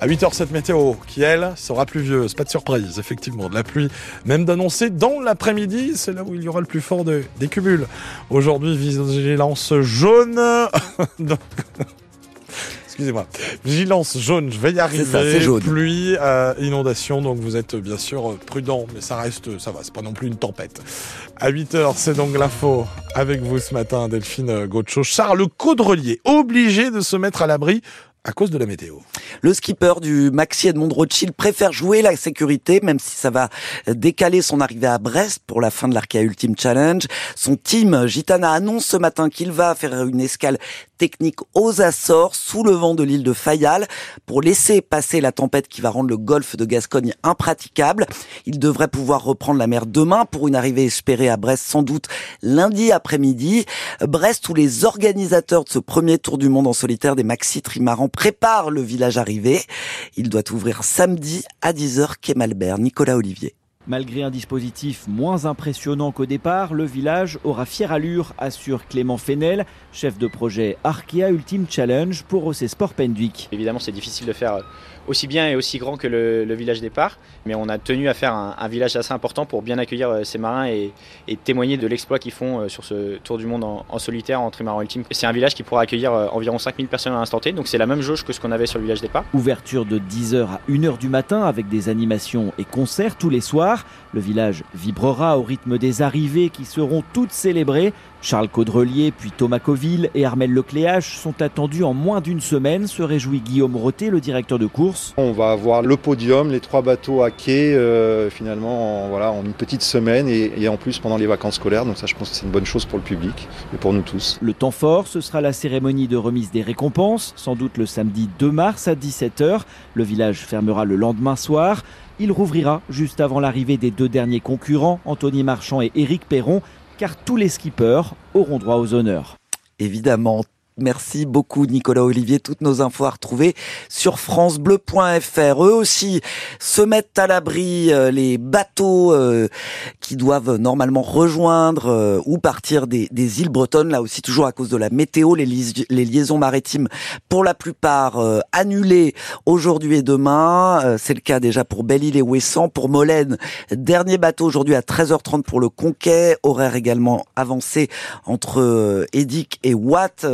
À 8h, cette météo qui, elle, sera pluvieuse. Pas de surprise, effectivement. De la pluie, même d'annoncer dans l'après-midi. C'est là où il y aura le plus fort de, des cumuls. Aujourd'hui, vigilance jaune. Excusez-moi. Vigilance jaune, je vais y arriver. Ça, jaune. Pluie, euh, inondation, donc vous êtes bien sûr prudent, mais ça reste, ça va, c'est pas non plus une tempête. À 8h, c'est donc l'info avec vous ce matin, Delphine Gaucho. Charles Caudrelier, obligé de se mettre à l'abri à cause de la météo. Le skipper du Maxi Edmond Rothschild préfère jouer la sécurité, même si ça va décaler son arrivée à Brest pour la fin de l'Arkea Ultimate Challenge. Son team Gitana annonce ce matin qu'il va faire une escale technique aux Açores, sous le vent de l'île de Fayal, pour laisser passer la tempête qui va rendre le golfe de Gascogne impraticable. Il devrait pouvoir reprendre la mer demain pour une arrivée espérée à Brest sans doute lundi après-midi. Brest où les organisateurs de ce premier tour du monde en solitaire des Maxi Trimarans préparent le village arrivé. Il doit ouvrir samedi à 10h quai Malbert. Nicolas Olivier. Malgré un dispositif moins impressionnant qu'au départ, le village aura fière allure, assure Clément Fenel, chef de projet Arkea Ultimate Challenge pour OC Sport Pendwick. Évidemment, c'est difficile de faire aussi bien et aussi grand que le, le, village départ, mais on a tenu à faire un, un village assez important pour bien accueillir euh, ces marins et, et témoigner de l'exploit qu'ils font euh, sur ce tour du monde en, en solitaire en trimaran ultime. C'est un village qui pourra accueillir euh, environ 5000 personnes à l'instant T, donc c'est la même jauge que ce qu'on avait sur le village départ. Ouverture de 10h à 1h du matin avec des animations et concerts tous les soirs. Le village vibrera au rythme des arrivées qui seront toutes célébrées. Charles Caudrelier, puis Thomas Coville et Armel Lecléache sont attendus en moins d'une semaine, se réjouit Guillaume Roté, le directeur de course. On va avoir le podium, les trois bateaux à quai, euh, finalement, en, voilà, en une petite semaine et, et, en plus pendant les vacances scolaires. Donc ça, je pense que c'est une bonne chose pour le public et pour nous tous. Le temps fort, ce sera la cérémonie de remise des récompenses, sans doute le samedi 2 mars à 17h. Le village fermera le lendemain soir. Il rouvrira juste avant l'arrivée des deux derniers concurrents, Anthony Marchand et Éric Perron, car tous les skippers auront droit aux honneurs. Merci beaucoup Nicolas Olivier. Toutes nos infos à retrouver sur francebleu.fr. Eux aussi se mettent à l'abri euh, les bateaux euh, qui doivent normalement rejoindre euh, ou partir des, des, îles bretonnes. Là aussi toujours à cause de la météo, les, les liaisons maritimes pour la plupart euh, annulées aujourd'hui et demain. Euh, c'est le cas déjà pour Belle-Île et Ouessant. Pour Molène, dernier bateau aujourd'hui à 13h30 pour le Conquet. Horaire également avancé entre Édic et Watt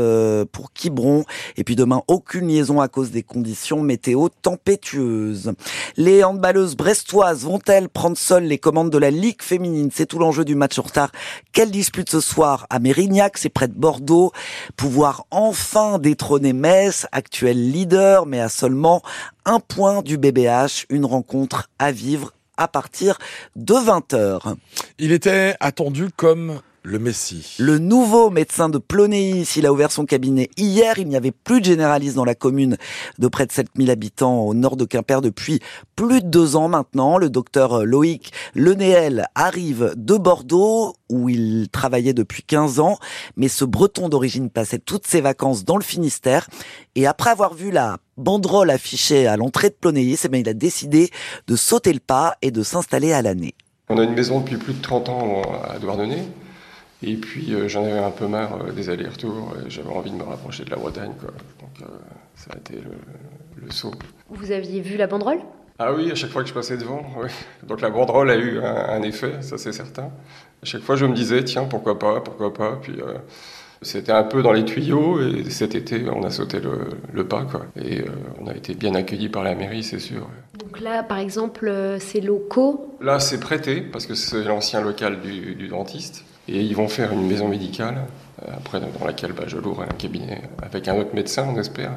pour Quiberon. Et puis demain, aucune liaison à cause des conditions météo tempétueuses. Les handballeuses brestoises vont-elles prendre seules les commandes de la Ligue féminine? C'est tout l'enjeu du match en retard. Quelle dispute ce soir à Mérignac, c'est près de Bordeaux. Pouvoir enfin détrôner Metz, actuel leader, mais à seulement un point du BBH. Une rencontre à vivre à partir de 20h. Il était attendu comme le Messie. Le nouveau médecin de Plonéis, il a ouvert son cabinet hier. Il n'y avait plus de généraliste dans la commune de près de 7000 habitants au nord de Quimper depuis plus de deux ans maintenant. Le docteur Loïc Lenéel arrive de Bordeaux où il travaillait depuis 15 ans. Mais ce breton d'origine passait toutes ses vacances dans le Finistère. Et après avoir vu la banderole affichée à l'entrée de Plonéis, eh bien, il a décidé de sauter le pas et de s'installer à l'année. On a une maison depuis plus de 30 ans à Douarnenez. Et puis euh, j'en avais un peu marre euh, des allers-retours, j'avais envie de me rapprocher de la Bretagne, quoi. donc euh, ça a été le, le, saut. Vous aviez vu la banderole? Ah oui, à chaque fois que je passais devant. Donc la banderole a eu un, un effet, ça c'est certain. À chaque fois je me disais, tiens, pourquoi pas, pourquoi pas, puis c'était un peu dans les tuyaux, et cet été on a sauté le, le pas, quoi. Et on a été bien accueillis par la mairie, c'est sûr. Donc là, par exemple, c'est locaux? Là c'est prêté, parce que c'est l'ancien local du, du dentiste. Et ils vont faire une maison médicale, euh, après dans laquelle bah, je lourd un cabinet avec un autre médecin, on espère,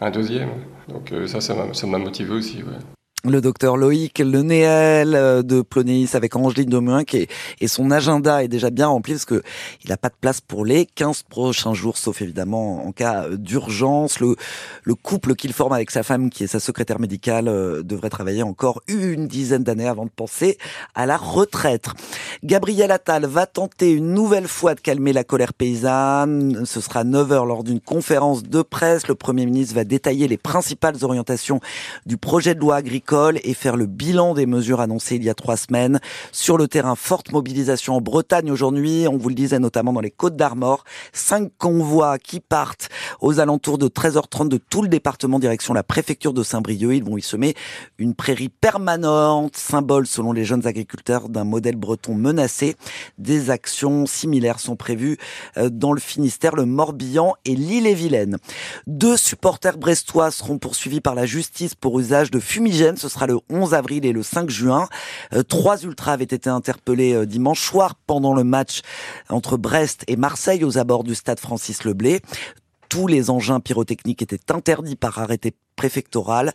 un deuxième. Donc euh, ça, ça m'a motivé aussi. Ouais le docteur Loïc Lenéel de Plonéis avec Angeline Domuin et, et son agenda est déjà bien rempli parce que il n'a pas de place pour les 15 prochains jours, sauf évidemment en cas d'urgence. Le, le couple qu'il forme avec sa femme, qui est sa secrétaire médicale, euh, devrait travailler encore une dizaine d'années avant de penser à la retraite. Gabriel Attal va tenter une nouvelle fois de calmer la colère paysanne. Ce sera 9 heures lors d'une conférence de presse. Le Premier ministre va détailler les principales orientations du projet de loi agricole écoles et faire le bilan des mesures annoncées il y a trois semaines. Sur le terrain, forte mobilisation en Bretagne aujourd'hui. On vous le disait notamment dans les Côtes d'Armor. Cinq convois qui partent aux alentours de 13h30 de tout le département direction la préfecture de Saint-Brieuc. Ils vont y semer une prairie permanente, symbole selon les jeunes agriculteurs d'un modèle breton menacé. Des actions similaires sont prévues euh, dans le Finistère, le Morbihan et l'île-et-Vilaine. Deux supporters brestois seront poursuivis par la justice pour usage de fumigène. Ce sera le 11 avril et le 5 juin. Euh, trois ultras avaient été interpellés euh, dimanche soir pendant le match entre Brest et Marseille aux abords du stade Francis Leblé tous les engins pyrotechniques étaient interdits par arrêté préfectorale.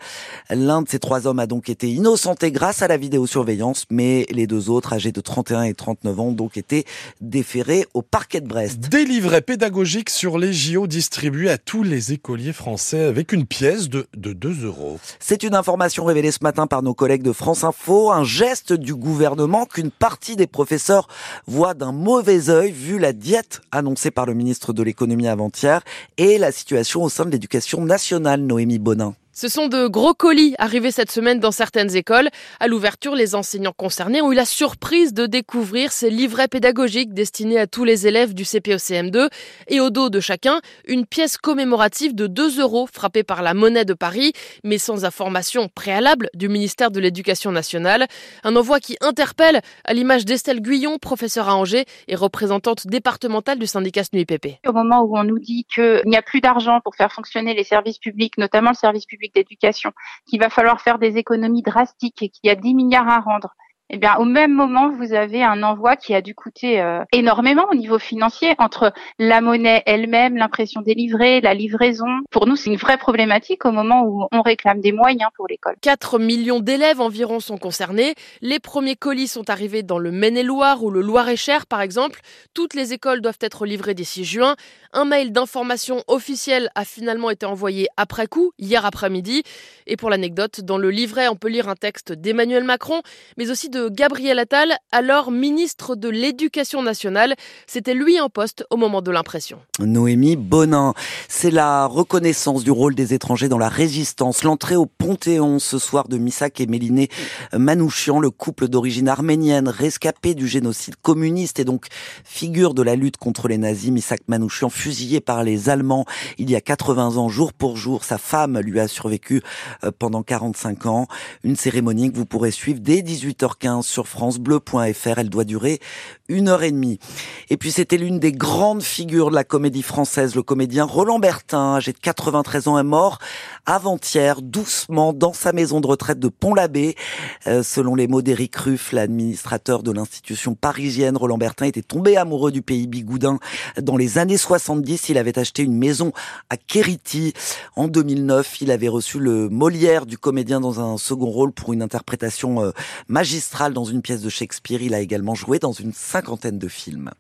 L'un de ces trois hommes a donc été innocenté grâce à la vidéosurveillance, mais les deux autres, âgés de 31 et 39 ans, ont donc été déférés au parquet de Brest. Des livrets pédagogiques sur les JO distribués à tous les écoliers français avec une pièce de, de 2 euros. C'est une information révélée ce matin par nos collègues de France Info, un geste du gouvernement qu'une partie des professeurs voit d'un mauvais œil vu la diète annoncée par le ministre de l'économie avant-hier et la situation au sein de l'éducation nationale, Noémie Bonin. Ce sont de gros colis arrivés cette semaine dans certaines écoles. À l'ouverture, les enseignants concernés ont eu la surprise de découvrir ces livrets pédagogiques destinés à tous les élèves du CPECM2 et au dos de chacun, une pièce commémorative de 2 euros frappée par la monnaie de Paris, mais sans information préalable du ministère de l'Éducation nationale. Un envoi qui interpelle à l'image d'Estelle Guyon, professeure à Angers et représentante départementale du syndicat SNUIPP. Au moment où on nous dit qu'il n'y a plus d'argent pour faire fonctionner les services publics, notamment le service public d'éducation, qu'il va falloir faire des économies drastiques et qu'il y a 10 milliards à rendre eh bien, au même moment, vous avez un envoi qui a dû coûter euh, énormément au niveau financier entre la monnaie elle-même, l'impression des livrets, la livraison. Pour nous, c'est une vraie problématique au moment où on réclame des moyens pour l'école. 4 millions d'élèves environ sont concernés. Les premiers colis sont arrivés dans le Maine-et-Loire ou le Loir-et-Cher, par exemple. Toutes les écoles doivent être livrées d'ici juin. Un mail d'information officiel a finalement été envoyé après coup, hier après-midi. Et pour l'anecdote, dans le livret, on peut lire un texte d'Emmanuel Macron, mais aussi de Gabriel Attal, alors ministre de l'Éducation nationale. C'était lui en poste au moment de l'impression. Noémie Bonin, c'est la reconnaissance du rôle des étrangers dans la résistance. L'entrée au Panthéon ce soir de Missak et Méliné Manouchian, le couple d'origine arménienne rescapé du génocide communiste et donc figure de la lutte contre les nazis. Missak Manouchian, fusillé par les Allemands il y a 80 ans, jour pour jour. Sa femme lui a survécu euh, pendant 45 ans. Une cérémonie que vous pourrez suivre dès 18h15 sur francebleu.fr. Elle doit durer une heure et demie. Et puis c'était l'une des grandes figures de la comédie française, le comédien Roland Bertin, âgé de 93 ans, est mort avant-hier, doucement, dans sa maison de retraite de Pont-l'Abbé. Euh, selon les mots d'Éric Ruff, l'administrateur de l'institution parisienne, Roland Bertin était tombé amoureux du pays bigoudin. Dans les années 70, il avait acheté une maison à Kériti. En 2009, il avait reçu le Molière du comédien dans un second rôle pour une interprétation euh, magistrale dans une pièce de Shakespeare. Il a également joué dans une cinquantaine de films.